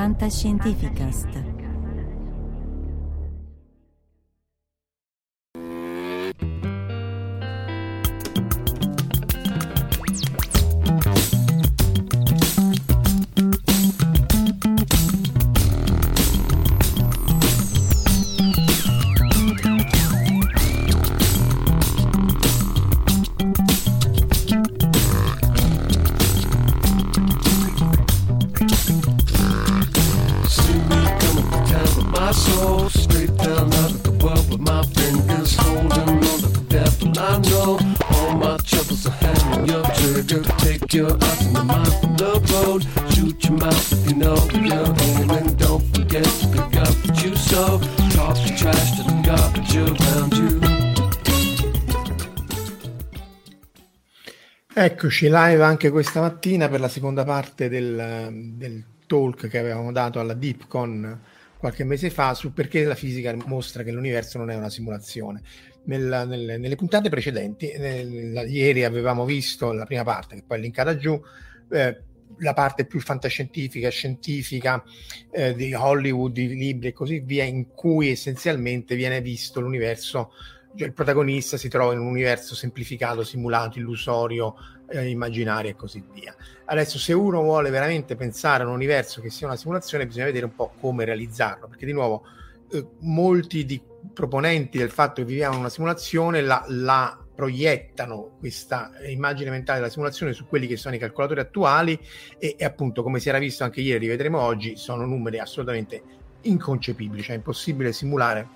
Fantascientificast Eccoci live anche questa mattina per la seconda parte del, del, talk che avevamo dato alla DeepCon qualche mese fa su perché la fisica mostra che l'universo non è una simulazione. Nella, nelle, nelle, puntate precedenti, nella, ieri avevamo visto la prima parte che poi è linkata giù, eh, la parte più fantascientifica, scientifica eh, di Hollywood, di libri e così via, in cui essenzialmente viene visto l'universo cioè, il protagonista si trova in un universo semplificato, simulato, illusorio, eh, immaginario e così via. Adesso, se uno vuole veramente pensare a un universo che sia una simulazione, bisogna vedere un po' come realizzarlo, perché di nuovo eh, molti di proponenti del fatto che viviamo in una simulazione la, la proiettano questa immagine mentale della simulazione su quelli che sono i calcolatori attuali e, e appunto come si era visto anche ieri, rivedremo oggi, sono numeri assolutamente inconcepibili, cioè è impossibile simulare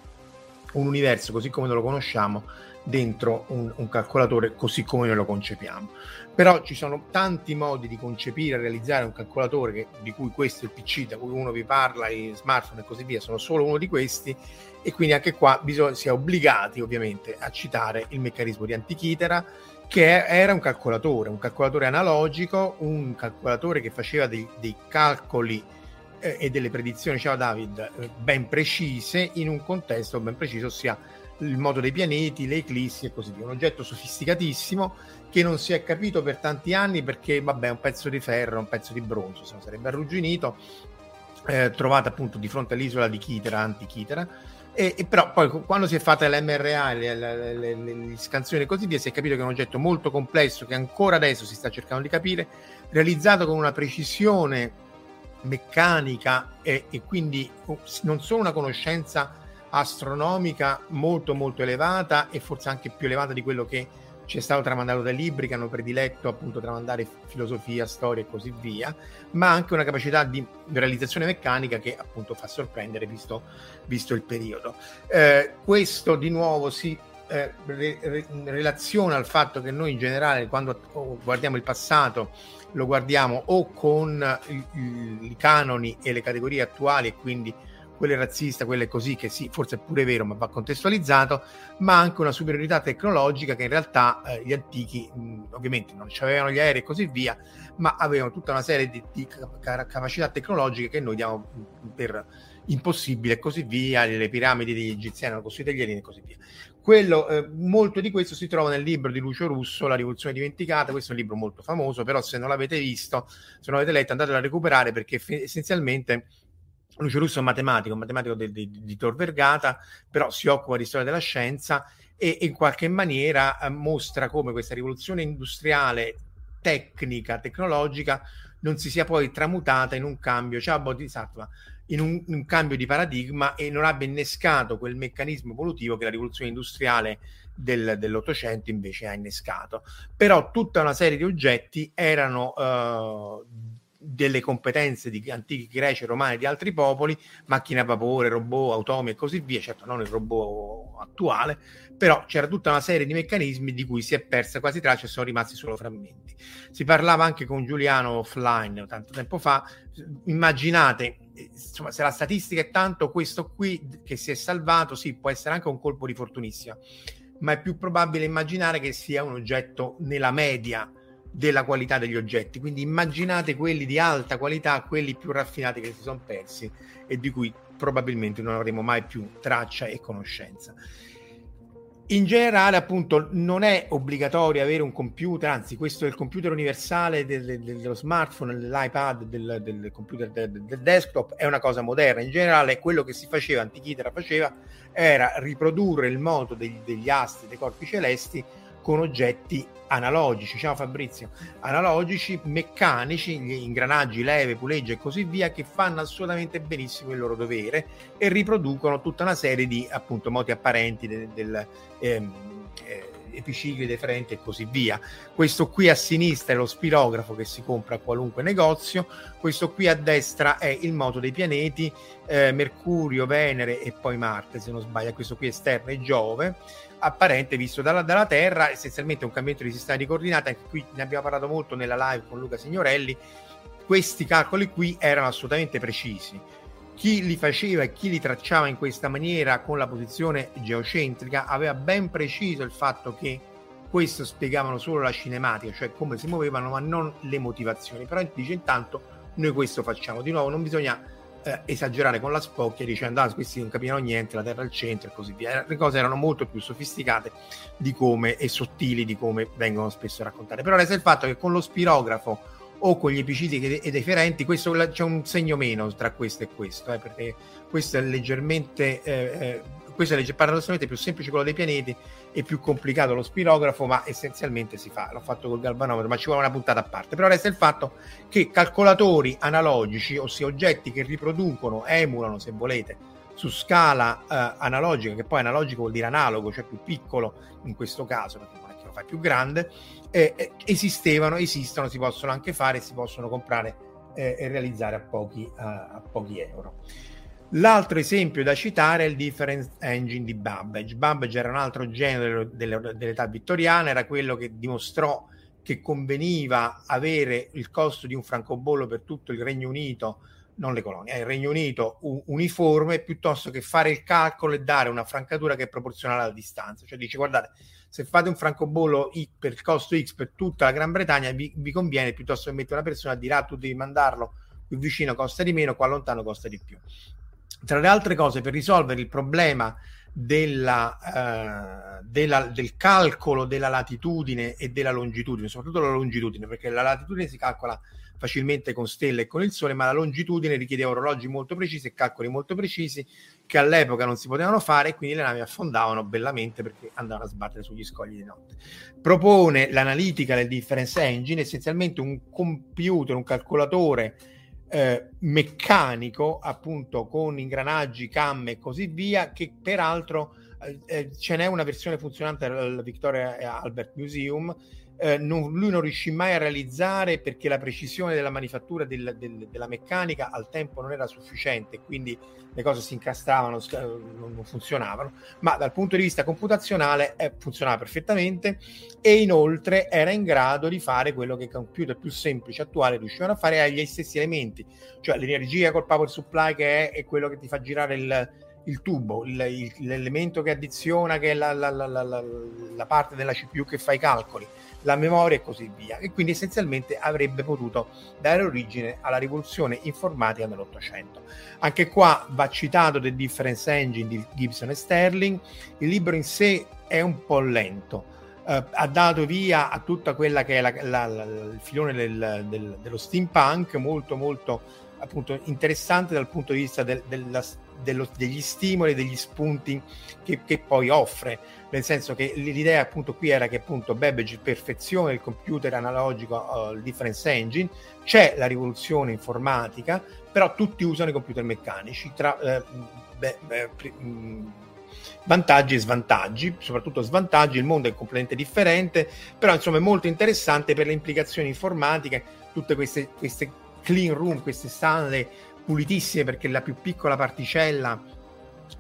un universo così come noi lo conosciamo dentro un, un, calcolatore così come noi lo concepiamo. Però ci sono tanti modi di concepire e realizzare un calcolatore che, di cui questo è il PC, da cui uno vi parla, i smartphone e così via, sono solo uno di questi e quindi anche qua bisogna, si è obbligati ovviamente a citare il meccanismo di Antichitera che era un calcolatore, un calcolatore analogico, un calcolatore che faceva dei, dei calcoli eh, e delle predizioni, ciao David, eh, ben precise in un contesto ben preciso, ossia il modo dei pianeti, le eclissi e così via. Un oggetto sofisticatissimo che non si è capito per tanti anni perché, vabbè, un pezzo di ferro, un pezzo di bronzo, se sarebbe arrugginito, eh, trovato appunto di fronte all'isola di Chitera, Antichitera. E, e, però poi quando si è fatta l'MRA, le, le, le, le, scansioni e così via, si è capito che è un oggetto molto complesso che ancora adesso si sta cercando di capire, realizzato con una precisione meccanica e, e quindi non solo una conoscenza astronomica molto molto elevata e forse anche più elevata di quello che ci è stato tramandato dai libri che hanno prediletto appunto tramandare filosofia, storia e così via, ma anche una capacità di realizzazione meccanica che appunto fa sorprendere visto, visto il periodo. Eh, questo di nuovo si eh, re, re, relaziona al fatto che noi in generale quando guardiamo il passato lo guardiamo o con i, i, canoni e le categorie attuali e quindi quelle razziste, quelle così, che sì, forse è pure vero, ma va contestualizzato, ma anche una superiorità tecnologica che in realtà eh, gli antichi mh, ovviamente non avevano gli aerei e così via, ma avevano tutta una serie di, di capacità tecnologiche che noi diamo per impossibile e così via, le piramidi degli egiziani hanno costruito gli alieni e così via. Quello, eh, molto di questo si trova nel libro di Lucio Russo, La rivoluzione dimenticata. Questo è un libro molto famoso, però se non l'avete visto, se non l'avete letto, andatelo a recuperare perché f- essenzialmente Lucio Russo è un matematico, un matematico di, di, di Tor Vergata, però si occupa di storia della scienza e, in qualche maniera eh, mostra come questa rivoluzione industriale, tecnica, tecnologica non si sia poi tramutata in un cambio. Ciao Bodhisattva in un, un, cambio di paradigma e non abbia innescato quel meccanismo evolutivo che la rivoluzione industriale del, dell'Ottocento invece ha innescato. Però tutta una serie di oggetti erano uh, delle competenze di antichi greci, romani e di altri popoli, macchine a vapore, robot, automi e così via, certo non il robot attuale, però c'era tutta una serie di meccanismi di cui si è persa quasi traccia e sono rimasti solo frammenti. Si parlava anche con Giuliano offline tanto tempo fa, immaginate insomma, se la statistica è tanto questo qui che si è salvato, sì, può essere anche un colpo di fortunissima, ma è più probabile immaginare che sia un oggetto nella media della qualità degli oggetti. Quindi immaginate quelli di alta qualità, quelli più raffinati che si sono persi e di cui probabilmente non avremo mai più traccia e conoscenza. In generale, appunto, non è obbligatorio avere un computer, anzi, questo è il computer universale del, del, dello smartphone, dell'iPad, del, del computer del, desktop, è una cosa moderna. In generale, quello che si faceva, Antichitera faceva, era riprodurre il moto degli, degli astri, dei corpi celesti con oggetti analogici, ciao Fabrizio, analogici, meccanici, gli ingranaggi, leve, pulegge e così via, che fanno assolutamente benissimo il loro dovere e riproducono tutta una serie di appunto moti apparenti del, del ehm, eh, epicicli deferenti e così via. Questo qui a sinistra è lo spirografo che si compra a qualunque negozio, questo qui a destra è il moto dei pianeti, eh, Mercurio, Venere e poi Marte, se non sbaglio, questo qui esterno è Giove apparente visto dalla, dalla, Terra, essenzialmente un cambiamento di sistema di coordinate, anche qui ne abbiamo parlato molto nella live con Luca Signorelli, questi calcoli qui erano assolutamente precisi. Chi li faceva e chi li tracciava in questa maniera con la posizione geocentrica aveva ben preciso il fatto che questo spiegavano solo la cinematica, cioè come si muovevano, ma non le motivazioni. Però dice intanto noi questo facciamo. Di nuovo non bisogna eh, esagerare con la spocchia dicendo ah questi non capirono niente, la terra al centro e così via. Le cose erano molto più sofisticate di come e sottili di come vengono spesso raccontate. Però resta il fatto che con lo spirografo o con gli epiciti ed efferenti questo, c'è un segno meno tra questo e questo, eh, perché questo è leggermente eh, eh questo è paradossalmente più semplice quello dei pianeti e più complicato lo spirografo, ma essenzialmente si fa. L'ho fatto col galvanometro, ma ci vuole una puntata a parte. Però resta il fatto che calcolatori analogici, ossia oggetti che riproducono, emulano, se volete, su scala eh, analogica, che poi analogico vuol dire analogo, cioè più piccolo in questo caso, perché fai più grande, eh, esistevano, esistono, si possono anche fare, si possono comprare eh, e realizzare a pochi, a pochi euro. L'altro esempio da citare è il difference engine di Babbage. Babbage era un altro genere dell'età vittoriana, era quello che dimostrò che conveniva avere il costo di un francobollo per tutto il Regno Unito, non le colonie, eh, il Regno Unito uniforme, piuttosto che fare il calcolo e dare una francatura che è proporzionale alla distanza. Cioè dice, guardate, se fate un francobollo per costo X per tutta la Gran Bretagna, vi, vi conviene piuttosto che mettere una persona a dire, ah, tu devi mandarlo qui vicino costa di meno, qua lontano costa di più. Tra le altre cose, per risolvere il problema della, uh, della, del calcolo della latitudine e della longitudine, soprattutto la longitudine, perché la latitudine si calcola facilmente con stelle e con il sole, ma la longitudine richiede orologi molto precisi e calcoli molto precisi che all'epoca non si potevano fare e quindi le navi affondavano bellamente perché andavano a sbattere sugli scogli di notte. Propone l'analitica del difference engine, essenzialmente un computer, un calcolatore eh, meccanico, appunto con ingranaggi, camme e così via, che peraltro eh, eh ce n'è una versione funzionante al Victoria Albert Museum eh, non, lui non riuscì mai a realizzare perché la precisione della manifattura del, del, della meccanica al tempo non era sufficiente, quindi le cose si incastravano, non, non funzionavano, ma dal punto di vista computazionale eh, funzionava perfettamente e inoltre era in grado di fare quello che i computer più semplici attuali riuscivano a fare agli stessi elementi, cioè l'energia col power supply che è, è quello che ti fa girare il, il tubo, il, il, l'elemento che addiziona, che è la, la, la, la, parte della CPU che fa i calcoli, la memoria e così via. E quindi essenzialmente avrebbe potuto dare origine alla rivoluzione informatica nell'Ottocento. Anche qua va citato The Difference Engine di Gibson e Sterling. Il libro in sé è un po' lento. Uh, ha dato via a tutta quella che è la, la, la, il filone del, del, dello steampunk, molto molto appunto interessante dal punto di vista del, della, dello, degli stimoli, degli spunti che, che, poi offre, nel senso che l'idea appunto qui era che appunto Babbage perfeziona il computer analogico, uh, il difference engine, c'è la rivoluzione informatica, però tutti usano i computer meccanici, tra eh, beh, beh, mh, vantaggi e svantaggi, soprattutto svantaggi, il mondo è completamente differente, però insomma è molto interessante per le implicazioni informatiche, tutte queste, queste clean room, queste stanze pulitissime perché la più piccola particella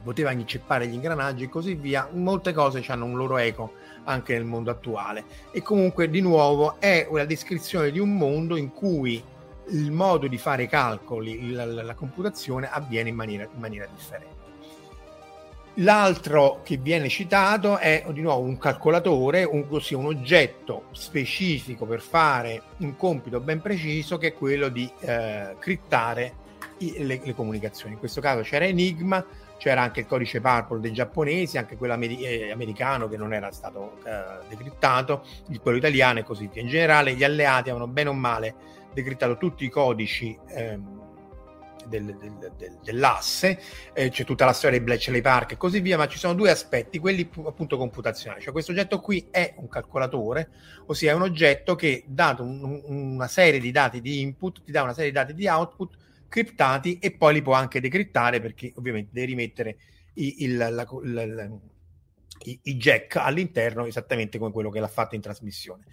poteva inceppare gli ingranaggi e così via, molte cose hanno un loro eco anche nel mondo attuale. E comunque, di nuovo, è una descrizione di un mondo in cui il modo di fare i calcoli, la, la, la computazione avviene in maniera, in maniera differente. L'altro che viene citato è di nuovo un calcolatore, un, ossia un oggetto specifico per fare un compito ben preciso che è quello di eh, crittare i, le, le, comunicazioni. In questo caso c'era Enigma, c'era anche il codice Purple dei giapponesi, anche quello ameri- eh, americano che non era stato eh, decrittato, quello italiano e così via. In generale gli alleati avevano bene o male decrittato tutti i codici ehm, del, del, del, dell'asse, eh, c'è tutta la storia dei Bletchley Park e così via, ma ci sono due aspetti, quelli appunto computazionali. Cioè questo oggetto qui è un calcolatore, ossia è un oggetto che, dato un, una serie di dati di input, ti dà una serie di dati di output criptati e poi li può anche decrittare perché ovviamente devi rimettere i, il, la, la, la, i, i jack all'interno esattamente come quello che l'ha fatto in trasmissione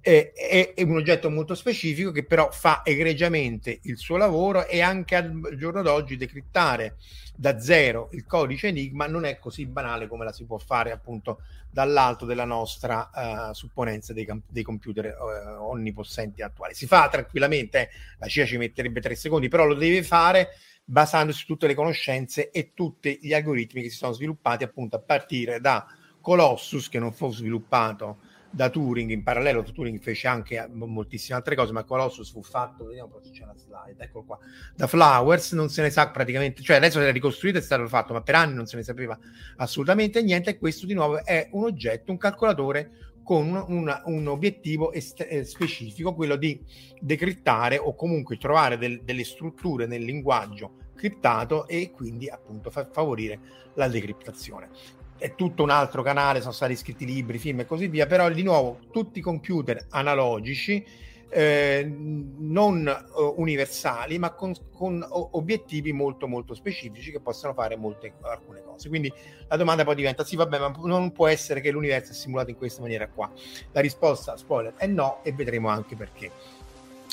eh, è, è, un oggetto molto specifico che però fa egregiamente il suo lavoro e anche al giorno d'oggi decrittare da zero il codice Enigma non è così banale come la si può fare appunto dall'alto della nostra uh, supponenza dei, dei computer uh, onnipossenti attuali. Si fa tranquillamente, eh, la CIA ci metterebbe tre secondi, però lo deve fare basandosi su tutte le conoscenze e tutti gli algoritmi che si sono sviluppati appunto a partire da Colossus che non fu sviluppato da Turing, in parallelo Turing fece anche moltissime altre cose, ma Colossus fu fatto, vediamo se c'è la slide, eccolo qua, da Flowers, non se ne sa praticamente, cioè adesso è ricostruito, è stato fatto, ma per anni non se ne sapeva assolutamente niente e questo di nuovo è un oggetto, un calcolatore con un, un, un obiettivo est- eh, specifico, quello di decrittare o comunque trovare del, delle strutture nel linguaggio criptato e quindi appunto fa- favorire la decriptazione è tutto un altro canale, sono stati scritti libri, film e così via, però di nuovo tutti computer analogici, eh, non uh, universali, ma con, con obiettivi molto molto specifici che possono fare molte, alcune cose. Quindi la domanda poi diventa, sì vabbè, ma non può essere che l'universo è simulato in questa maniera qua. La risposta, spoiler, è no e vedremo anche perché.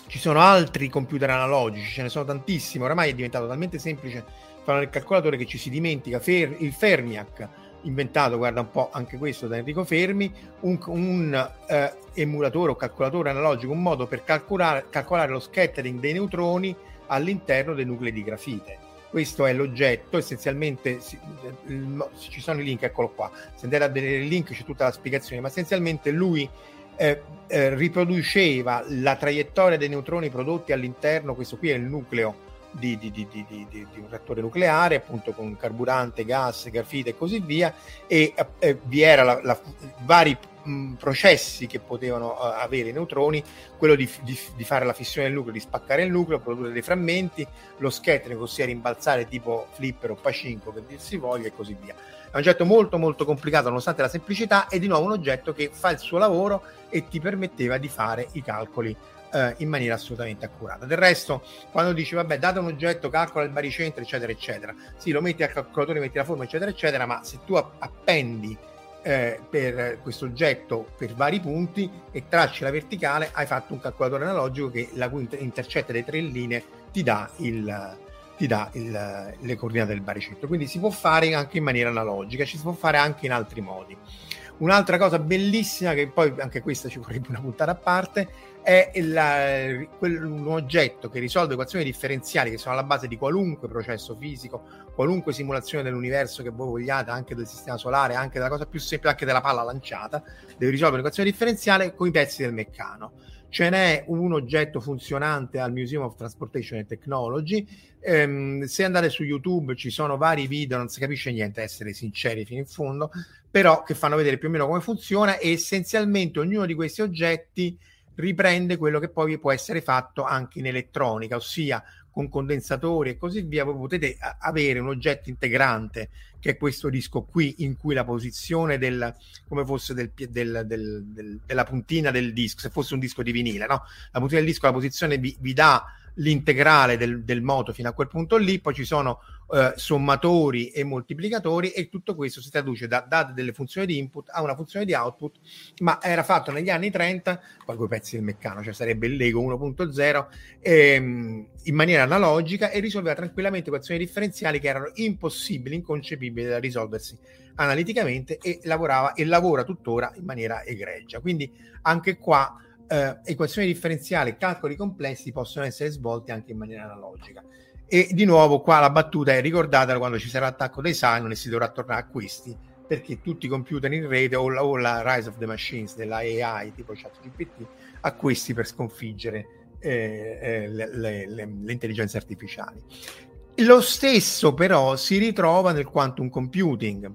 Ci sono altri computer analogici, ce ne sono tantissimi, oramai è diventato talmente semplice fare il calcolatore che ci si dimentica fer- il Fermiac, inventato, guarda un po' anche questo da Enrico Fermi, un, un eh, emulatore o calcolatore analogico, un modo per calcolare, calcolare lo scattering dei neutroni all'interno dei nuclei di grafite. Questo è l'oggetto, essenzialmente il, ci sono i link, eccolo qua, se andate a vedere il link c'è tutta la spiegazione, ma essenzialmente lui eh, eh, riproduceva la traiettoria dei neutroni prodotti all'interno, questo qui è il nucleo di, di, di, di, un reattore nucleare, appunto con carburante, gas, grafite e così via, e eh, vi erano vari mh, processi che potevano uh, avere i neutroni, quello di, fare la fissione del nucleo, di spaccare il nucleo, produrre dei frammenti, lo scattering, ossia rimbalzare tipo flipper o pacinco per dir si voglia e così via. È un oggetto molto molto complicato nonostante la semplicità e di nuovo un oggetto che fa il suo lavoro e ti permetteva di fare i calcoli eh, in maniera assolutamente accurata. Del resto, quando dici, vabbè, date un oggetto, calcola il baricentro, eccetera, eccetera, sì, lo metti al calcolatore, metti la forma, eccetera, eccetera, ma se tu appendi eh, per questo oggetto per vari punti e tracci la verticale, hai fatto un calcolatore analogico che la cui intercetta delle tre linee ti dà il, ti dà il, le coordinate del baricentro. Quindi si può fare anche in maniera analogica, ci si può fare anche in altri modi. Un'altra cosa bellissima, che poi anche questa ci vorrebbe una puntata a parte, è il, quel, un oggetto che risolve equazioni differenziali che sono alla base di qualunque processo fisico, qualunque simulazione dell'universo che voi vogliate, anche del sistema solare, anche della cosa più semplice, anche della palla lanciata, deve risolvere un'equazione differenziale con i pezzi del meccano. Ce n'è un oggetto funzionante al Museum of Transportation and Technology. Ehm, se andate su YouTube ci sono vari video, non si capisce niente, essere sinceri fino in fondo, però che fanno vedere più o meno come funziona e essenzialmente ognuno di questi oggetti riprende quello che poi può essere fatto anche in elettronica, ossia con condensatori e così via, voi potete avere un oggetto integrante che è questo disco qui, in cui la posizione del come fosse del, del, del, della puntina del disco, se fosse un disco di vinile, no? La puntina del disco, la posizione vi, vi dà l'integrale del, del moto fino a quel punto lì, poi ci sono eh, sommatori e moltiplicatori e tutto questo si traduce da date delle funzioni di input a una funzione di output, ma era fatto negli anni 30 con quei pezzi del meccano, cioè sarebbe il Lego 1.0 ehm, in maniera analogica e risolveva tranquillamente equazioni differenziali che erano impossibili, inconcepibili da risolversi analiticamente e lavorava e lavora tuttora in maniera egregia. Quindi anche qua eh, equazioni differenziali, calcoli complessi possono essere svolti anche in maniera analogica. E di nuovo qua la battuta è ricordata quando ci sarà l'attacco dei Simon e si dovrà tornare a questi perché tutti i computer in rete o la, o la Rise of the Machines della AI tipo ChatGPT a questi per sconfiggere eh, eh, le, le, le, le intelligenze artificiali. Lo stesso però si ritrova nel quantum computing,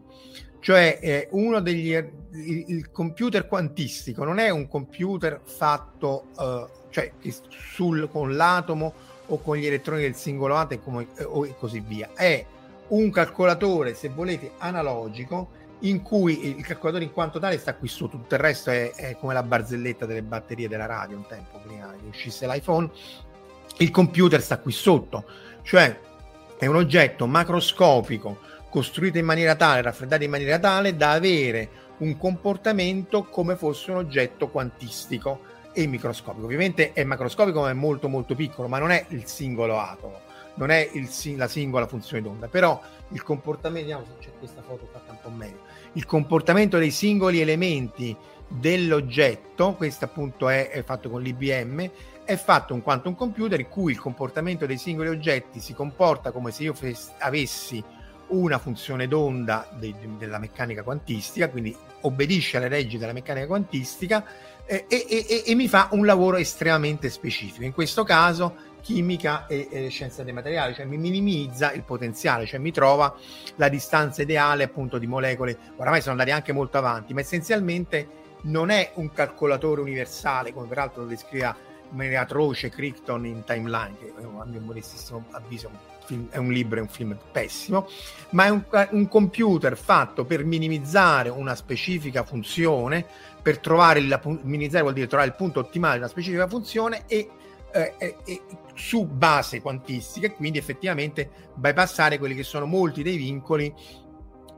cioè eh, uno degli il, il, computer quantistico non è un computer fatto uh, cioè sul, con l'atomo o con gli elettroni del singolo e, come, eh, e così via. È un calcolatore, se volete, analogico in cui il calcolatore in quanto tale sta qui sotto, tutto il resto è, è come la barzelletta delle batterie della radio un tempo prima che uscisse l'iPhone. Il computer sta qui sotto, cioè è un oggetto macroscopico costruito in maniera tale, raffreddato in maniera tale da avere un comportamento come fosse un oggetto quantistico e microscopico. Ovviamente è macroscopico, ma è molto molto piccolo, ma non è il singolo atomo, non è il, la singola funzione d'onda, però il comportamento, vediamo se c'è questa foto fatta un po' meglio, il comportamento dei singoli elementi dell'oggetto, questo appunto è, è fatto con l'IBM, è fatto un quantum computer in cui il comportamento dei singoli oggetti si comporta come se io fes- avessi una funzione d'onda de- de- della meccanica quantistica, quindi obbedisce alle leggi della meccanica quantistica e, e, e, mi fa un lavoro estremamente specifico. In questo caso chimica e, e, scienza dei materiali, cioè mi minimizza il potenziale, cioè mi trova la distanza ideale appunto di molecole. Oramai sono andati anche molto avanti, ma essenzialmente non è un calcolatore universale, come peraltro lo descrive in maniera atroce Crichton in Timeline, che a mio modestissimo avviso è un libro, è un film pessimo, ma è un, un computer fatto per minimizzare una specifica funzione per trovare il minimizzare vuol dire trovare il punto ottimale di una specifica funzione e, eh, e, su base quantistica e quindi effettivamente bypassare quelli che sono molti dei vincoli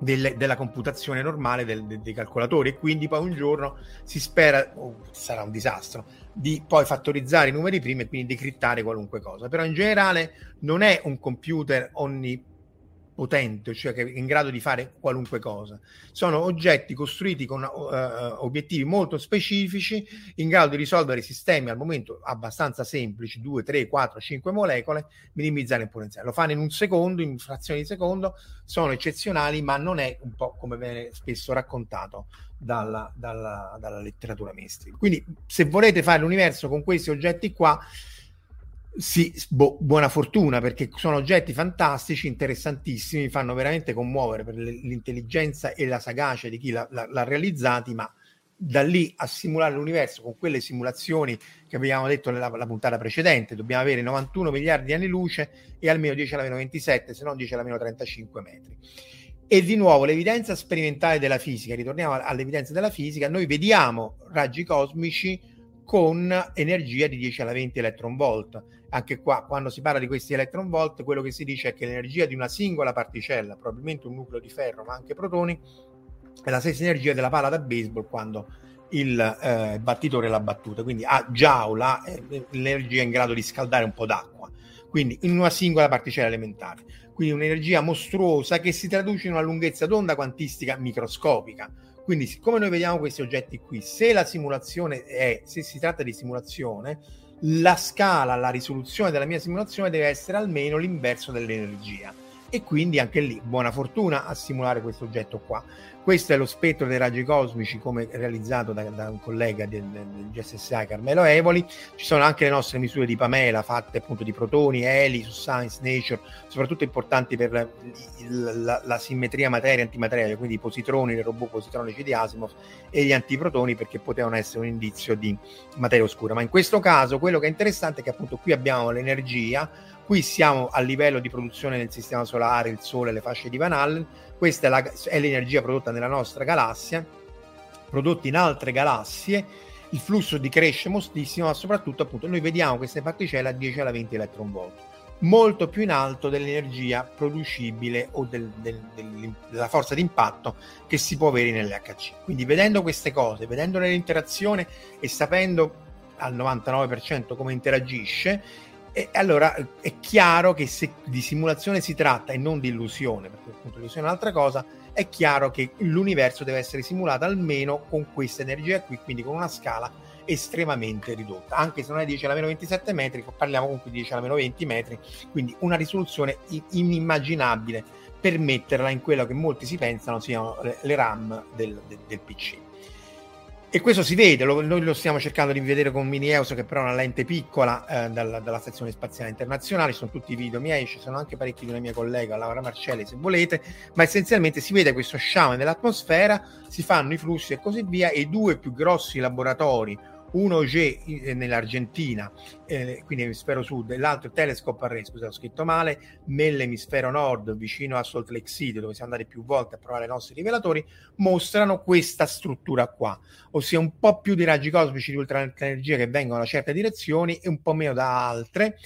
del, della computazione normale del, del, dei calcolatori e quindi poi un giorno si spera, oh, sarà un disastro, di poi fattorizzare i numeri primi e quindi decrittare qualunque cosa. Però in generale non è un computer ogni potente, cioè che è in grado di fare qualunque cosa. Sono oggetti costruiti con uh, obiettivi molto specifici, in grado di risolvere sistemi al momento abbastanza semplici, 2, 3, 4, 5 molecole, minimizzare il potenziale. Lo fanno in un secondo, in frazioni di secondo, sono eccezionali, ma non è un po' come viene spesso raccontato dalla, dalla, dalla letteratura mainstream. Quindi se volete fare l'universo con questi oggetti qua, sì, bo- buona fortuna perché sono oggetti fantastici, interessantissimi, fanno veramente commuovere per l'intelligenza e la sagacia di chi l'ha, l'ha, realizzati, ma da lì a simulare l'universo con quelle simulazioni che abbiamo detto nella puntata precedente, dobbiamo avere 91 miliardi di anni luce e almeno 10 alla meno 27, se non 10 alla meno 35 metri. E di nuovo l'evidenza sperimentale della fisica, ritorniamo all'evidenza della fisica, noi vediamo raggi cosmici con energia di 10 alla 20 electron volt anche qua, quando si parla di questi electron volt, quello che si dice è che l'energia di una singola particella, probabilmente un nucleo di ferro, ma anche protoni, è la stessa energia della palla da baseball quando il eh, battitore l'ha battuta. Quindi a giaula eh, l'energia in grado di scaldare un po' d'acqua. Quindi in una singola particella elementare. Quindi un'energia mostruosa che si traduce in una lunghezza d'onda quantistica microscopica. Quindi, siccome noi vediamo questi oggetti qui, se la simulazione è, se si tratta di simulazione, la scala, la risoluzione della mia simulazione deve essere almeno l'inverso dell'energia e quindi anche lì buona fortuna a simulare questo oggetto qua. Questo è lo spettro dei raggi cosmici come realizzato da, da un collega del, del, GSSI Carmelo Evoli. Ci sono anche le nostre misure di Pamela fatte appunto di protoni, eli su Science, Nature, soprattutto importanti per la, la, la simmetria materia-antimateria, quindi i positroni, le robot positronici di Asimov e gli antiprotoni perché potevano essere un indizio di materia oscura. Ma in questo caso quello che è interessante è che appunto qui abbiamo l'energia Qui siamo a livello di produzione nel sistema solare, il Sole, le fasce di Van Allen. Questa è, la, è l'energia prodotta nella nostra galassia, prodotta in altre galassie il flusso decresce moltissimo, ma soprattutto appunto noi vediamo queste particelle a 10 alla 20 electron volt, molto più in alto dell'energia producibile o del, del, del, della forza d'impatto che si può avere nell'HC. Quindi vedendo queste cose, vedendo l'interazione e sapendo al 99% come interagisce, e allora è chiaro che se di simulazione si tratta e non di illusione, perché appunto l'illusione è un'altra cosa, è chiaro che l'universo deve essere simulato almeno con questa energia qui, quindi con una scala estremamente ridotta, anche se non è 10 alla meno 27 metri, parliamo comunque di 10 alla meno 20 metri, quindi una risoluzione inimmaginabile per metterla in quello che molti si pensano siano le RAM del, del, del PC. E questo si vede, lo, noi lo stiamo cercando di vedere con Mini EOS, che però è una lente piccola eh, dalla, dalla, Stazione Spaziale Internazionale, sono tutti i video miei, ci sono anche parecchi di una mia collega, Laura Marcelli, se volete, ma essenzialmente si vede questo sciame nell'atmosfera, si fanno i flussi e così via, e i due più grossi laboratori, uno G eh, nell'Argentina, eh, quindi emisfero sud, e l'altro Telescope Array, scusa ho scritto male, nell'emisfero nord, vicino a Salt Lake City, dove siamo andati più volte a provare i nostri rivelatori, mostrano questa struttura qua, ossia un po' più di raggi cosmici di ultraenergia che vengono da certe direzioni e un po' meno da altre.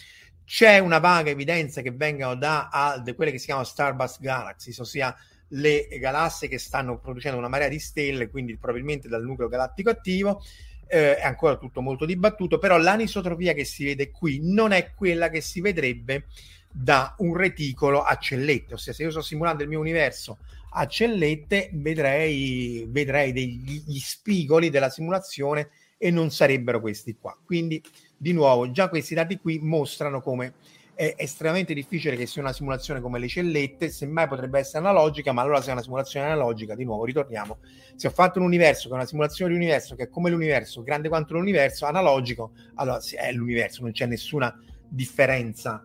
C'è una vaga evidenza che vengano da, da quelle che si chiamano Starbus Galaxies, ossia le galassie che stanno producendo una marea di stelle, quindi probabilmente dal nucleo galattico attivo, eh, è ancora tutto molto dibattuto, però l'anisotropia che si vede qui non è quella che si vedrebbe da un reticolo a cellette, ossia se io sto simulando il mio universo a cellette vedrei, vedrei degli spigoli della simulazione e non sarebbero questi qua. Quindi di nuovo già questi dati qui mostrano come è estremamente difficile che sia una simulazione come le cellette, semmai potrebbe essere analogica, ma allora se è una simulazione analogica, di nuovo ritorniamo, se ho fatto un universo che è una simulazione di universo che è come l'universo, grande quanto l'universo, analogico, allora è l'universo, non c'è nessuna differenza,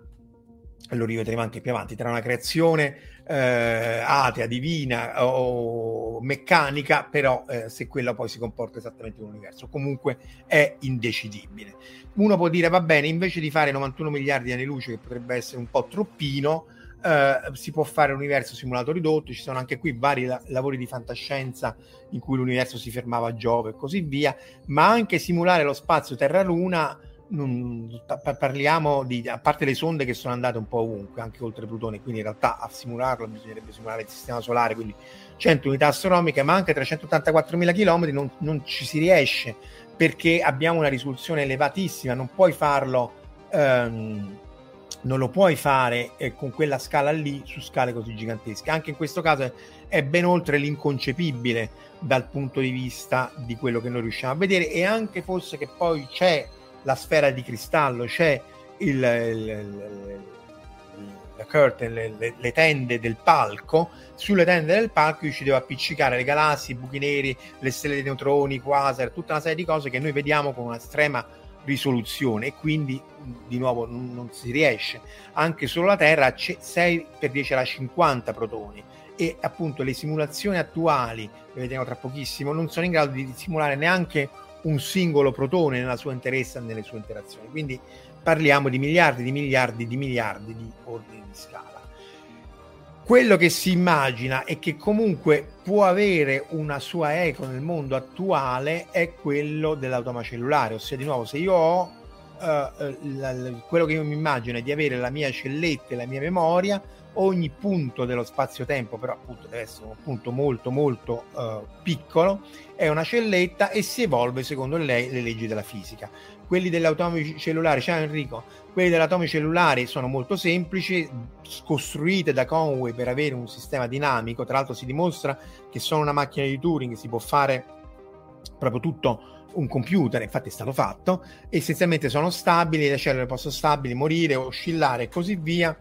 lo rivedremo anche più avanti, tra una creazione eh, atea, divina o meccanica, però eh, se quella poi si comporta esattamente come l'universo, comunque è indecidibile. Uno può dire, va bene, invece di fare 91 miliardi di anni luce, che potrebbe essere un po' troppino, eh, si può fare l'universo simulato ridotto, ci sono anche qui vari la- lavori di fantascienza in cui l'universo si fermava a Giove e così via, ma anche simulare lo spazio Terra-Luna parliamo di a parte le sonde che sono andate un po' ovunque, anche oltre Plutone, quindi in realtà a simularlo bisognerebbe simulare il sistema solare, quindi 100 unità astronomiche, ma anche 384.000 km non, non ci si riesce perché abbiamo una risoluzione elevatissima, non puoi farlo. Um, non lo puoi fare eh, con quella scala lì su scale così gigantesche. Anche in questo caso è, è, ben oltre l'inconcepibile dal punto di vista di quello che noi riusciamo a vedere e anche forse che poi c'è la sfera di cristallo, c'è il, il, il la curtain, le, le, le, tende del palco, sulle tende del palco io ci devo appiccicare le galassie, i buchi neri, le stelle dei neutroni, i quasar, tutta una serie di cose che noi vediamo con un'estrema risoluzione e quindi di nuovo non, non si riesce. Anche solo la Terra ha 6 per 10 alla 50 protoni e appunto le simulazioni attuali, le vedremo tra pochissimo, non sono in grado di simulare neanche un singolo protone nella sua interezza e nelle sue interazioni. Quindi parliamo di miliardi di miliardi di miliardi di ordini di scala. Quello che si immagina e che comunque può avere una sua eco nel mondo attuale è quello dell'automa cellulare, ossia di nuovo se io ho uh, la, la, quello che io mi immagino è di avere la mia celletta e la mia memoria, ogni punto dello spazio-tempo, però appunto deve essere un punto molto molto uh, piccolo, è una celletta e si evolve secondo le, le leggi della fisica. Quelli degli atomi cellulari, ciao Enrico, quelli degli atomi cellulari sono molto semplici, costruite da Conway per avere un sistema dinamico, tra l'altro si dimostra che sono una macchina di Turing, si può fare proprio tutto un computer, infatti è stato fatto, essenzialmente sono stabili, le cellule possono stabili, morire, oscillare e così via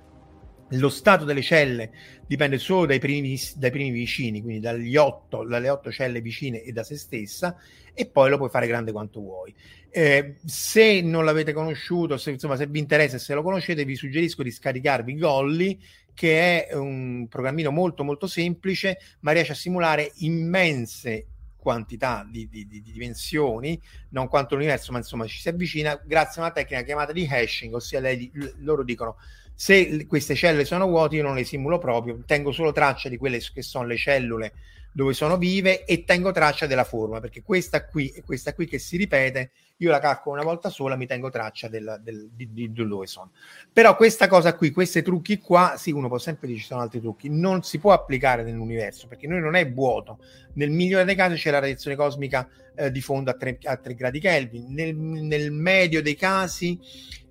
lo stato delle celle dipende solo dai primi, dai primi vicini, quindi otto, dalle otto celle vicine e da se stessa, e poi lo puoi fare grande quanto vuoi. Eh, se non l'avete conosciuto, se, insomma, se vi interessa e se lo conoscete, vi suggerisco di scaricarvi Golly, che è un programmino molto molto semplice, ma riesce a simulare immense quantità di, di, di, dimensioni, non quanto l'universo, ma insomma ci si avvicina grazie a una tecnica chiamata di hashing, ossia lei, loro dicono Se queste cellule sono vuote, io non le simulo proprio, tengo solo traccia di quelle che sono le cellule dove sono vive e tengo traccia della forma, perché questa qui e questa qui che si ripete, io la calcolo una volta sola, mi tengo traccia del, del, di, di, dove sono. Però questa cosa qui, questi trucchi qua, sì, uno può sempre dire ci sono altri trucchi, non si può applicare nell'universo, perché noi non è vuoto. Nel migliore dei casi c'è la radiazione cosmica eh, di fondo a 3, a 3 gradi Kelvin, nel, nel medio dei casi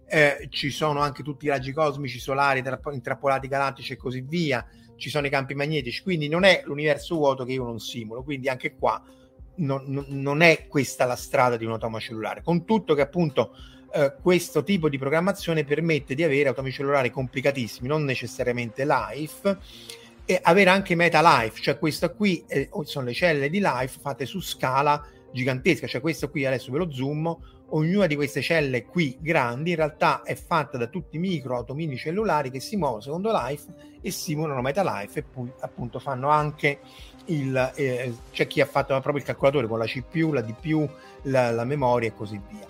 eh, ci sono anche tutti i raggi cosmici solari, intrappolati galattici e così via. Ci sono i campi magnetici, quindi non è l'universo vuoto che io non simulo, quindi anche qua non, non è questa la strada di un automa cellulare, con tutto che appunto eh, questo tipo di programmazione permette di avere automi cellulari complicatissimi, non necessariamente live, e avere anche meta life, cioè questo qui eh, sono le cellule di life fatte su scala gigantesca, cioè questo qui adesso ve lo zoom, ognuna di queste cellule qui grandi in realtà è fatta da tutti i micro atomini cellulari che si muovono secondo Life e simulano MetaLife e poi appunto fanno anche il eh, c'è chi ha fatto proprio il calcolatore con la CPU, la DPU, la, la memoria e così via.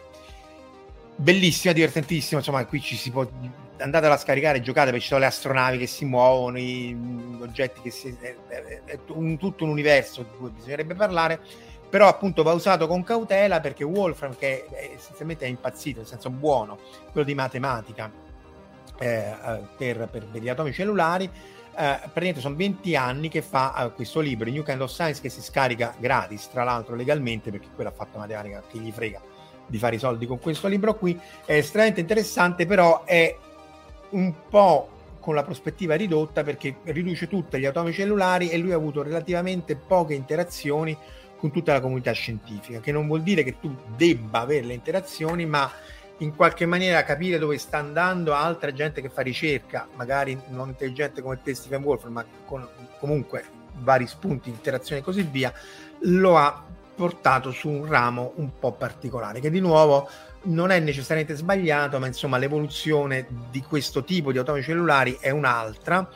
Bellissima, divertentissima, insomma qui ci si può andate a scaricare, giocate perché ci sono le astronavi che si muovono, i, oggetti che si è, è, è un, tutto un universo di cui bisognerebbe parlare però appunto va usato con cautela perché Wolfram che è, essenzialmente è impazzito nel senso buono quello di matematica eh, eh per, per, per, gli atomi cellulari eh, praticamente sono 20 anni che fa eh, questo libro New Kind of Science che si scarica gratis tra l'altro legalmente perché quello ha fatto matematica che gli frega di fare i soldi con questo libro qui. È estremamente interessante però è un po' con la prospettiva ridotta perché riduce tutti gli atomi cellulari e lui ha avuto relativamente poche interazioni con tutta la comunità scientifica, che non vuol dire che tu debba avere le interazioni, ma in qualche maniera capire dove sta andando altra gente che fa ricerca, magari non intelligente come te Stephen Wolf, ma con comunque vari spunti di interazione e così via, lo ha portato su un ramo un po' particolare, che di nuovo non è necessariamente sbagliato, ma insomma l'evoluzione di questo tipo di automi cellulari è un'altra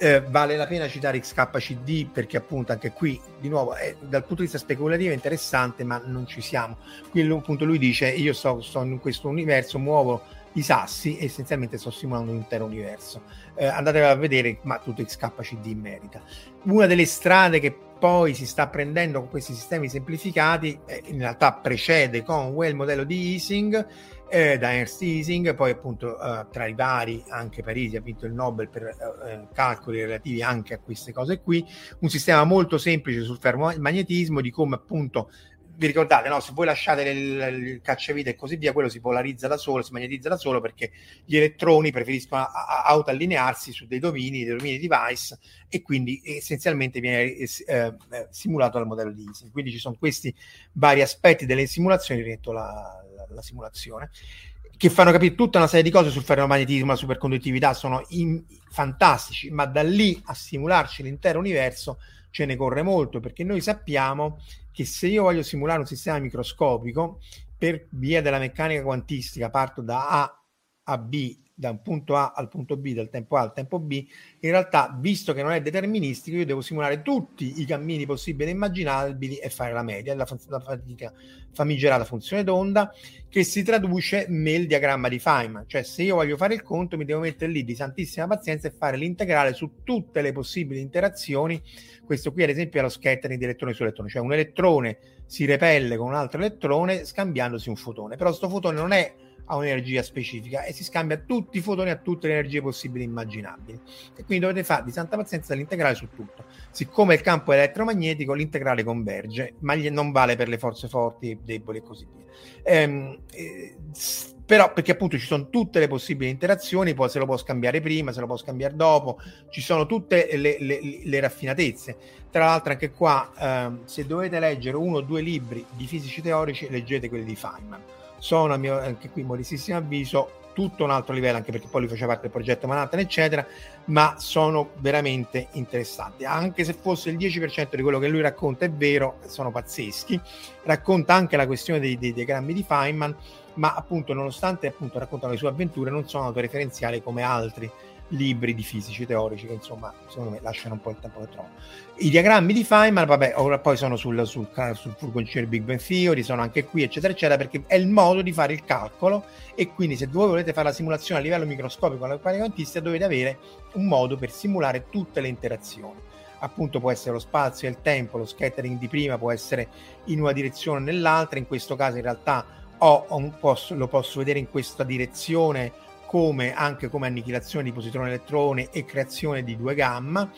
eh, vale la pena citare XKCD perché appunto anche qui di nuovo è, dal punto di vista speculativo è interessante ma non ci siamo. Qui appunto lui dice io sto, sto in questo universo muovo i sassi e essenzialmente sto simulando un intero universo. Eh, andate a vedere ma tutto XKCD merita. Una delle strade che poi si sta prendendo con questi sistemi semplificati eh, in realtà precede con il modello di Easing eh, da Ernst Ising, poi appunto eh, tra i vari anche Parisi ha vinto il Nobel per eh, eh, calcoli relativi anche a queste cose qui, un sistema molto semplice sul fermomagnetismo di come appunto vi ricordate, no? se voi lasciate il, il cacciavite e così via, quello si polarizza da solo, si magnetizza da solo perché gli elettroni preferiscono a, a, autoallinearsi su dei domini, dei domini device e quindi essenzialmente viene eh, eh, simulato dal modello di Ising. Quindi ci sono questi vari aspetti delle simulazioni, rimetto la, la simulazione, che fanno capire tutta una serie di cose sul ferromagnetismo, la superconduttività, sono in, fantastici, ma da lì a simularci l'intero universo ce ne corre molto, perché noi sappiamo che se io voglio simulare un sistema microscopico, per via della meccanica quantistica, parto da A a B da un punto A al punto B, dal tempo A al tempo B, in realtà, visto che non è deterministico, io devo simulare tutti i cammini possibili e immaginabili e fare la media, la, fatica famigerata funzione d'onda, che si traduce nel diagramma di Feynman. Cioè, se io voglio fare il conto, mi devo mettere lì di santissima pazienza e fare l'integrale su tutte le possibili interazioni. Questo qui, ad esempio, è lo scattering di elettroni su elettroni, cioè un elettrone si repelle con un altro elettrone scambiandosi un fotone. Però questo fotone non è a un'energia specifica e si scambia tutti i fotoni a tutte le energie possibili e immaginabili. E quindi dovete fare di santa pazienza l'integrale su tutto. Siccome il campo è elettromagnetico, l'integrale converge, ma non vale per le forze forti, deboli e così via. Ehm, eh, però perché appunto ci sono tutte le possibili interazioni, poi se lo può scambiare prima, se lo può scambiare dopo, ci sono tutte le, le, le raffinatezze. Tra l'altro anche qua, ehm, se dovete leggere uno o due libri di fisici teorici, leggete quelli di Feynman sono a mio anche qui modestissimo avviso tutto un altro livello anche perché poi lui faceva parte del progetto Manhattan eccetera ma sono veramente interessanti. Anche se fosse il 10% di quello che lui racconta è vero sono pazzeschi. Racconta anche la questione dei, dei diagrammi di Feynman ma appunto nonostante appunto raccontano le sue avventure non sono autoreferenziali come altri libri di fisici teorici che insomma secondo me lasciano un po' il tempo che trovano. I diagrammi di Feynman, vabbè, ora poi sono sul, sul, sul furgoncino Big Bang Theory, sono anche qui, eccetera, eccetera, perché è il modo di fare il calcolo e quindi se voi volete fare la simulazione a livello microscopico alla quantistica dovete avere un modo per simulare tutte le interazioni. Appunto può essere lo spazio e il tempo, lo scattering di prima può essere in una direzione o nell'altra, in questo caso in realtà ho un posso, lo posso vedere in questa direzione come anche come annichilazione di positroni-elettroni e creazione di due gamma.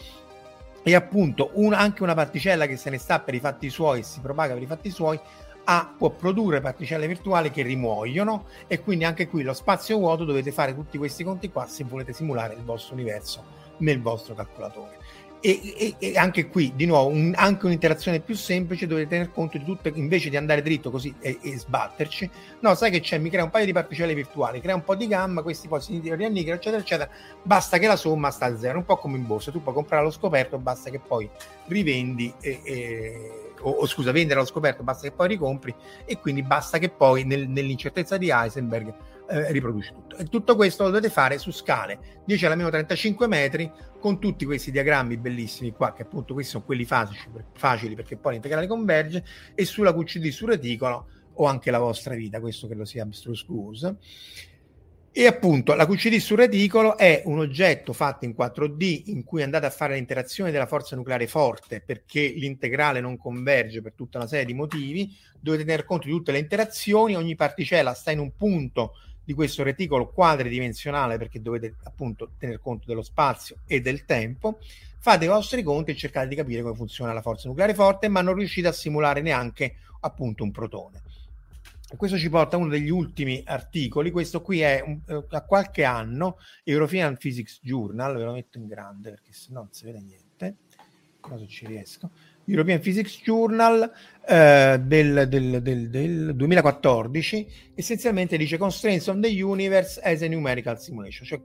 E appunto un, anche una particella che se ne sta per i fatti suoi e si propaga per i fatti suoi ha, può produrre particelle virtuali che rimuoiono. E quindi anche qui lo spazio vuoto dovete fare tutti questi conti qua se volete simulare il vostro universo nel vostro calcolatore e, e, e, anche qui di nuovo un, anche un'interazione più semplice dovete tener conto di tutte invece di andare dritto così e, e, sbatterci no sai che c'è mi crea un paio di particelle virtuali crea un po' di gamma questi poi si riannichilano eccetera eccetera basta che la somma sta a zero un po' come in borsa tu puoi comprare lo scoperto basta che poi rivendi o, o, scusa vendere lo scoperto basta che poi ricompri e quindi basta che poi nel, nell'incertezza di Heisenberg eh, riproduce tutto. E tutto questo lo dovete fare su scale 10 alla meno 35 metri con tutti questi diagrammi bellissimi qua, che appunto questi sono quelli facili, facili perché poi l'integrale converge, e sulla QCD sul reticolo o anche la vostra vita, questo credo sia abstruse goose. E appunto la QCD sul reticolo è un oggetto fatto in 4D in cui andate a fare l'interazione della forza nucleare forte perché l'integrale non converge per tutta una serie di motivi, dovete tener conto di tutte le interazioni, ogni particella sta in un punto di questo reticolo quadridimensionale perché dovete appunto tener conto dello spazio e del tempo, fate i vostri conti e cercate di capire come funziona la forza nucleare forte, ma non riuscite a simulare neanche appunto un protone. Questo ci porta a uno degli ultimi articoli, questo qui è un, eh, a qualche anno, European Physics Journal, ve lo metto in grande perché se no non si vede niente, cosa ci riesco European Physics Journal eh, del, del, del, del, 2014, essenzialmente dice Constraints on the Universe as a Numerical Simulation, cioè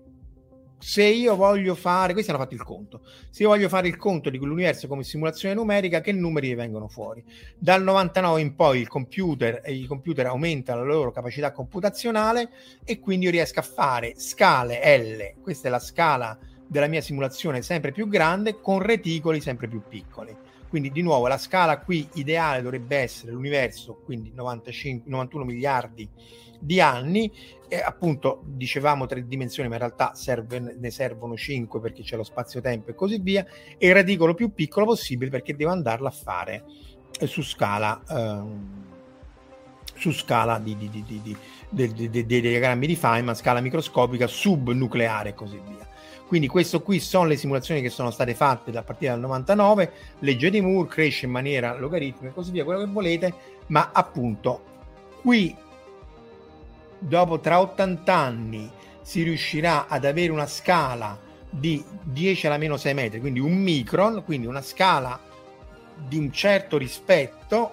se io voglio fare, questi hanno fatto il conto, se io voglio fare il conto di quell'universo come simulazione numerica, che numeri vengono fuori? Dal 99 in poi il computer e i computer aumentano la loro capacità computazionale e quindi io riesco a fare scale L, questa è la scala della mia simulazione sempre più grande, con reticoli sempre più piccoli quindi di nuovo la scala qui ideale dovrebbe essere l'universo, quindi 95, 91 miliardi di anni, e appunto dicevamo tre dimensioni, ma in realtà serve, ne servono cinque perché c'è lo spazio-tempo e così via, e il radicolo più piccolo possibile perché devo andarla a fare eh, su scala, eh, su scala di, di, di, dei diagrammi di Feynman, scala microscopica, subnucleare e così via. Quindi questo qui sono le simulazioni che sono state fatte da partire dal 99, legge di Moore cresce in maniera logaritmica e così via, quello che volete, ma appunto qui dopo tra 80 anni si riuscirà ad avere una scala di 10 alla meno 6 metri, quindi un micron, quindi una scala di un certo rispetto,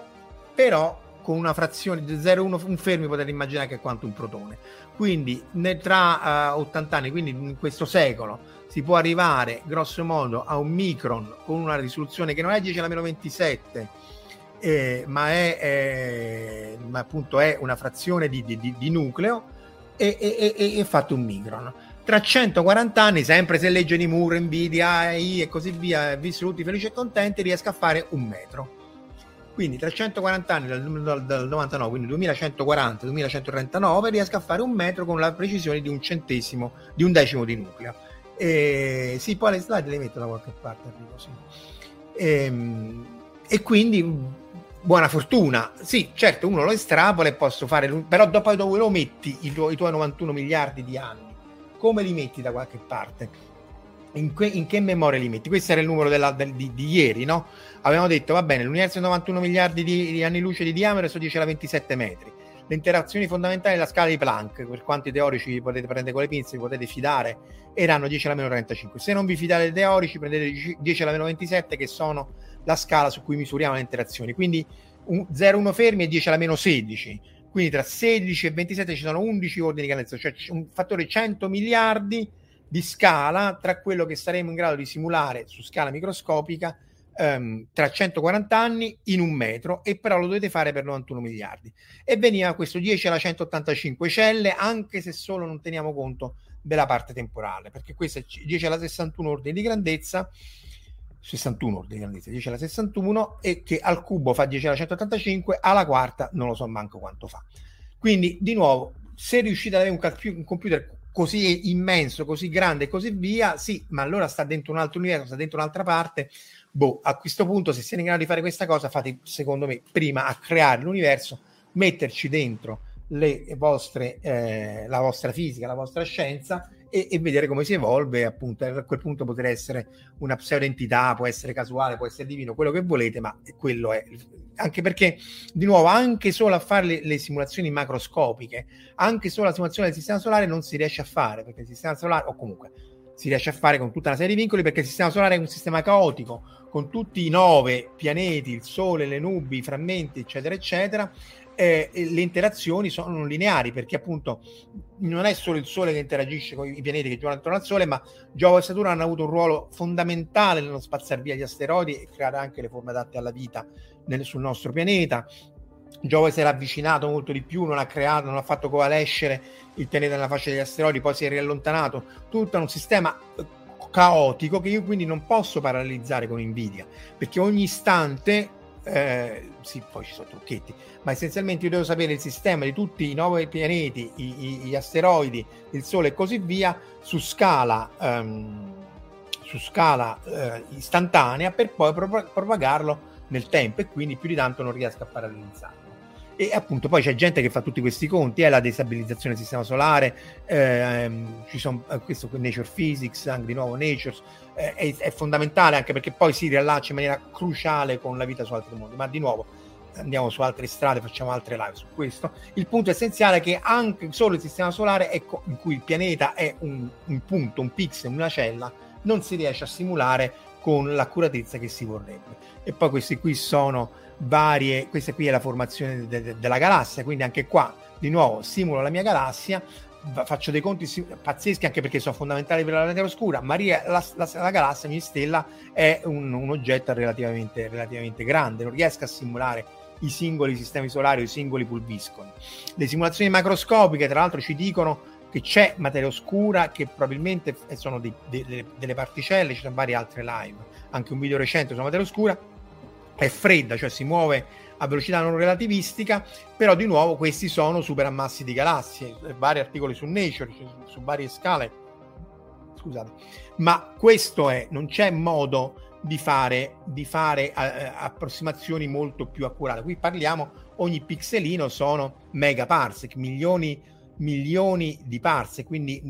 però con una frazione di 0,1 un fermi potete immaginare che è quanto un protone. Quindi ne, tra uh, eh, 80 anni, quindi in questo secolo, si può arrivare grosso modo a un micron con una risoluzione che non è 10 alla meno 27, eh, ma, è, eh, ma appunto è una frazione di, di, di nucleo e, e, e, e fatto un micron tra 140 anni, sempre se legge di Moore, Nvidia, AI e così via, vissuti felici e contenti, riesca a fare un metro. Quindi tra 140 anni dal, dal, dal 99, quindi 2140-2139, riesco a fare un metro con la precisione di un centesimo, di un decimo di nucleo. E, sì, poi le slide le metto da qualche parte, arrivo, sì. e, ehm, e quindi buona fortuna. Sì, certo, uno lo estrapola e posso fare, però dopo dove lo metti i, tuoi, i tuoi 91 miliardi di anni? Come li metti da qualche parte? In, que, in, che memoria li metti? Questo era il numero della, del, di, di, ieri, no? Avevamo detto, va bene, l'universo è 91 miliardi di, di, anni luce di diametro, adesso 10 alla 27 metri. Le interazioni fondamentali della scala di Planck, per quanti teorici potete prendere con le pinze, potete fidare, erano 10 alla meno 35. Se non vi fidate dei teorici, prendete 10 alla meno 27, che sono la scala su cui misuriamo le interazioni. Quindi 0,1 fermi e 10 alla meno 16. Quindi tra 16 e 27 ci sono 11 ordini di grandezza, cioè un fattore 100 miliardi di scala tra quello che saremo in grado di simulare su scala microscopica um, tra 140 anni in un metro e però lo dovete fare per 91 miliardi e veniva questo 10 alla 185 celle anche se solo non teniamo conto della parte temporale, perché questo è 10 alla 61 ordine di grandezza, 61 ordini di grandezza, 10 alla 61 e che al cubo fa 10 alla 185, alla quarta non lo so manco quanto fa. Quindi di nuovo, se riuscite ad avere un, un computer così immenso, così grande e così via, sì, ma allora sta dentro un altro universo, sta dentro un'altra parte. Boh, a questo punto, se siete in grado di fare questa cosa, fate secondo me prima a creare l'universo, metterci dentro le vostre, eh, la vostra fisica, la vostra scienza e, e, vedere come si evolve. Appunto, a quel punto potrà essere una pseudo entità, può essere casuale, può essere divino, quello che volete, ma quello è. Anche perché, di nuovo, anche solo a fare le, le simulazioni macroscopiche, anche solo la simulazione del sistema solare non si riesce a fare perché il sistema solare, o comunque si riesce a fare con tutta una serie di vincoli perché il sistema solare è un sistema caotico con tutti i nove pianeti, il Sole, le nubi, i frammenti, eccetera, eccetera, eh, le interazioni sono lineari perché appunto non è solo il Sole che interagisce con i pianeti che girano attorno al Sole, ma Giove e Saturno hanno avuto un ruolo fondamentale nello spazzare via gli asteroidi e creare anche le forme adatte alla vita nel, sul nostro pianeta. Giove si era avvicinato molto di più, non ha creato, non ha fatto coalescere il pianeta nella fascia degli asteroidi, poi si è riallontanato. Tutto un sistema eh, caotico che io quindi non posso paralizzare con Nvidia, perché ogni istante eh, sì, poi ci sono trucchetti, ma essenzialmente io devo sapere il sistema di tutti i nove pianeti, i, i, gli asteroidi, il Sole e così via su scala, um, su scala uh, istantanea per poi pro- propagarlo nel tempo e quindi più di tanto non riesco a paralizzarlo. E appunto poi c'è gente che fa tutti questi conti, è eh, la destabilizzazione del sistema solare, ehm, ci sono eh, questo Nature Physics, anche di nuovo Nature, eh, è, è, fondamentale anche perché poi si riallaccia in maniera cruciale con la vita su altri mondi, ma di nuovo andiamo su altre strade, facciamo altre live su questo. Il punto essenziale è che anche solo il sistema solare, ecco, in cui il pianeta è un, un punto, un pixel, una cella, non si riesce a simulare con l'accuratezza che si vorrebbe. E poi questi qui sono varie, questa qui è la formazione de- de- della galassia, quindi anche qua di nuovo simulo la mia galassia, faccio dei conti pazzeschi anche perché sono fondamentali per la planeta oscura. Maria, la, la, la galassia, mia stella, è un, un oggetto relativamente, relativamente grande, non riesco a simulare i singoli sistemi solari o i singoli pulviscoli. Le simulazioni macroscopiche, tra l'altro, ci dicono che c'è materia oscura, che probabilmente sono dei, dei, delle particelle, ci sono varie altre live, anche un video recente sulla materia oscura, è fredda, cioè si muove a velocità non relativistica, però di nuovo questi sono superammassi di galassie, vari articoli su Nature, su, su varie scale, scusate, ma questo è, non c'è modo di fare, di fare eh, approssimazioni molto più accurate. Qui parliamo, ogni pixelino sono megaparsec, milioni, milioni di parsec, quindi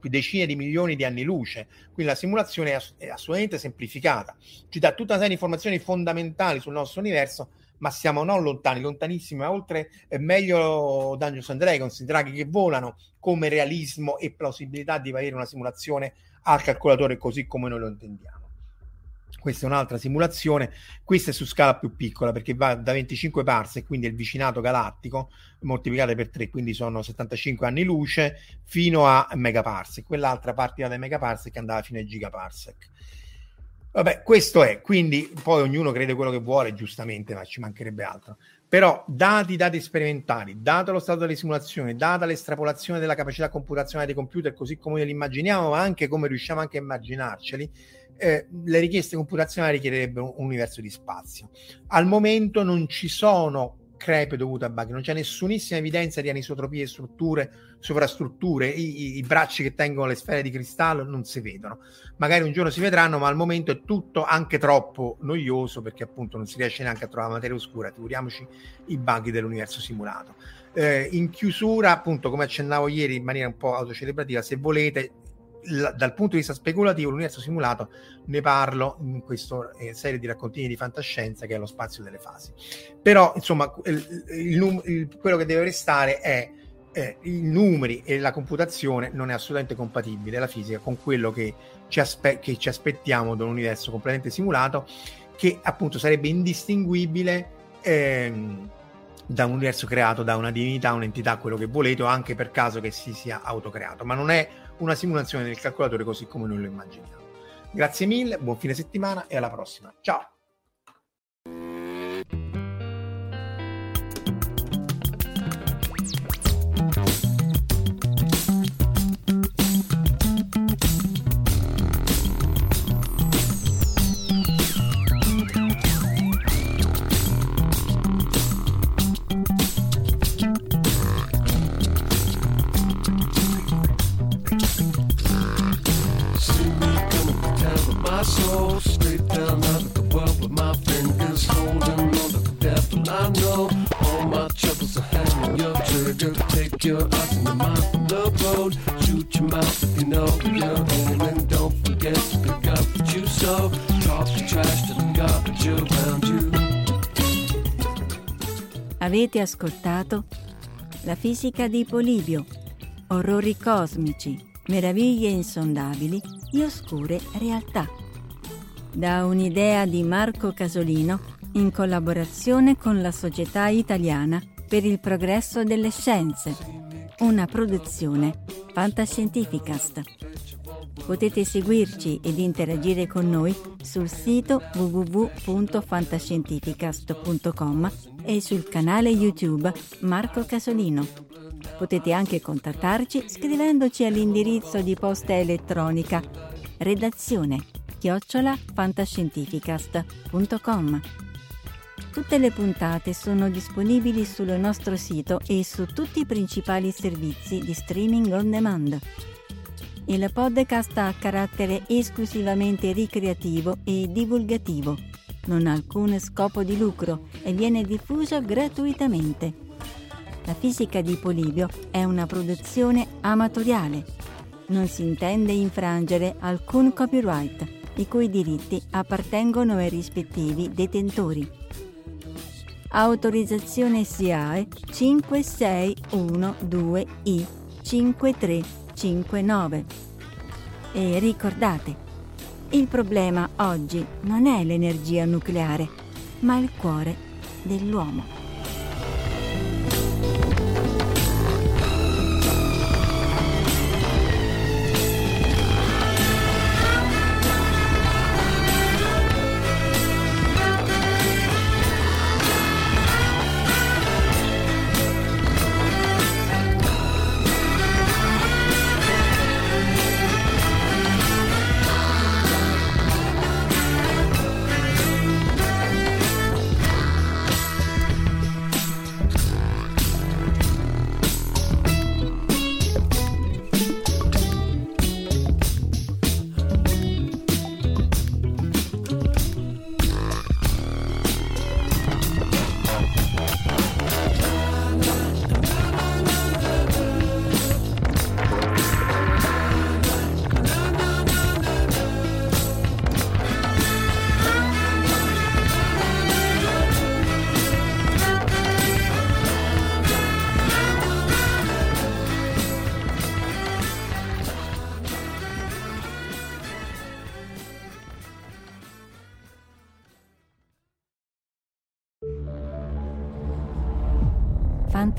decine di milioni di anni luce. Quindi la simulazione è, ass- è assolutamente semplificata. Ci dà tutta una serie di informazioni fondamentali sul nostro universo, ma siamo non lontani, lontanissimi, ma oltre è meglio Dungeons and Dragons, i draghi che volano come realismo e plausibilità di avere una simulazione al calcolatore così come noi lo intendiamo. Questa è un'altra simulazione, questa è su scala più piccola perché va da 25 parsec, quindi il vicinato galattico, moltiplicate per 3, quindi sono 75 anni luce, fino a megaparsec. Quell'altra partiva dai megaparsec che andava fino ai gigaparsec. Vabbè, questo è, quindi poi ognuno crede quello che vuole, giustamente, ma ci mancherebbe altro. Però, dati i dati sperimentali, dato lo stato delle simulazioni, data l'estrapolazione della capacità computazionale dei computer, così come li immaginiamo, ma anche come riusciamo anche a immaginarceli, eh, le richieste computazionali richiederebbero un universo di spazio. Al momento non ci sono crepe dovute a bug. Non c'è nessunissima evidenza di anisotropie strutture, sovrastrutture. I, i, I, bracci che tengono le sfere di cristallo non si vedono. Magari un giorno si vedranno, ma al momento è tutto anche troppo noioso perché appunto non si riesce neanche a trovare materia oscura. Figuriamoci i bug dell'universo simulato. Eh, in chiusura, appunto, come accennavo ieri in maniera un po' autocelebrativa, se volete, dal punto di vista speculativo, l'universo simulato ne parlo in questa eh, serie di raccontini di fantascienza che è lo spazio delle fasi. Però, insomma, il, il, il, quello che deve restare è eh, i numeri e la computazione non è assolutamente compatibile la fisica con quello che ci, aspe- che ci aspettiamo da un universo completamente simulato, che appunto sarebbe indistinguibile. Ehm, da un universo creato da una divinità, un'entità, quello che volete, o anche per caso che si sia autocreato, ma non è una simulazione del calcolatore così come noi lo immaginiamo. Grazie mille, buon fine settimana e alla prossima. Ciao! Avete ascoltato La fisica di Polibio, orrori cosmici, meraviglie insondabili e oscure realtà. Da un'idea di Marco Casolino in collaborazione con la Società Italiana per il Progresso delle Scienze, una produzione Fantascientificast. Potete seguirci ed interagire con noi sul sito www.fantascientificast.com e sul canale YouTube Marco Casolino. Potete anche contattarci scrivendoci all'indirizzo di posta elettronica redazione chiocciola fantascientificast.com. Tutte le puntate sono disponibili sul nostro sito e su tutti i principali servizi di streaming on demand. Il podcast ha carattere esclusivamente ricreativo e divulgativo. Non ha alcun scopo di lucro e viene diffuso gratuitamente. La fisica di Polibio è una produzione amatoriale. Non si intende infrangere alcun copyright, i cui diritti appartengono ai rispettivi detentori. Autorizzazione SIAE 5612I 5359. E ricordate, il problema oggi non è l'energia nucleare, ma il cuore dell'uomo.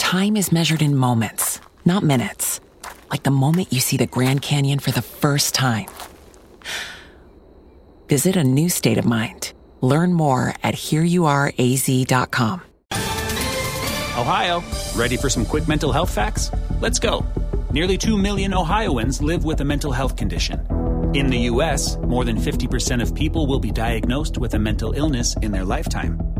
time is measured in moments, not minutes. Like the moment you see the Grand Canyon for the first time. Visit a new state of mind. Learn more at hereyouareaz.com. Ohio, ready for some quick mental health facts? Let's go. Nearly 2 million Ohioans live with a mental health condition. In the U.S., more than 50% of people will be diagnosed with a mental illness in their lifetime.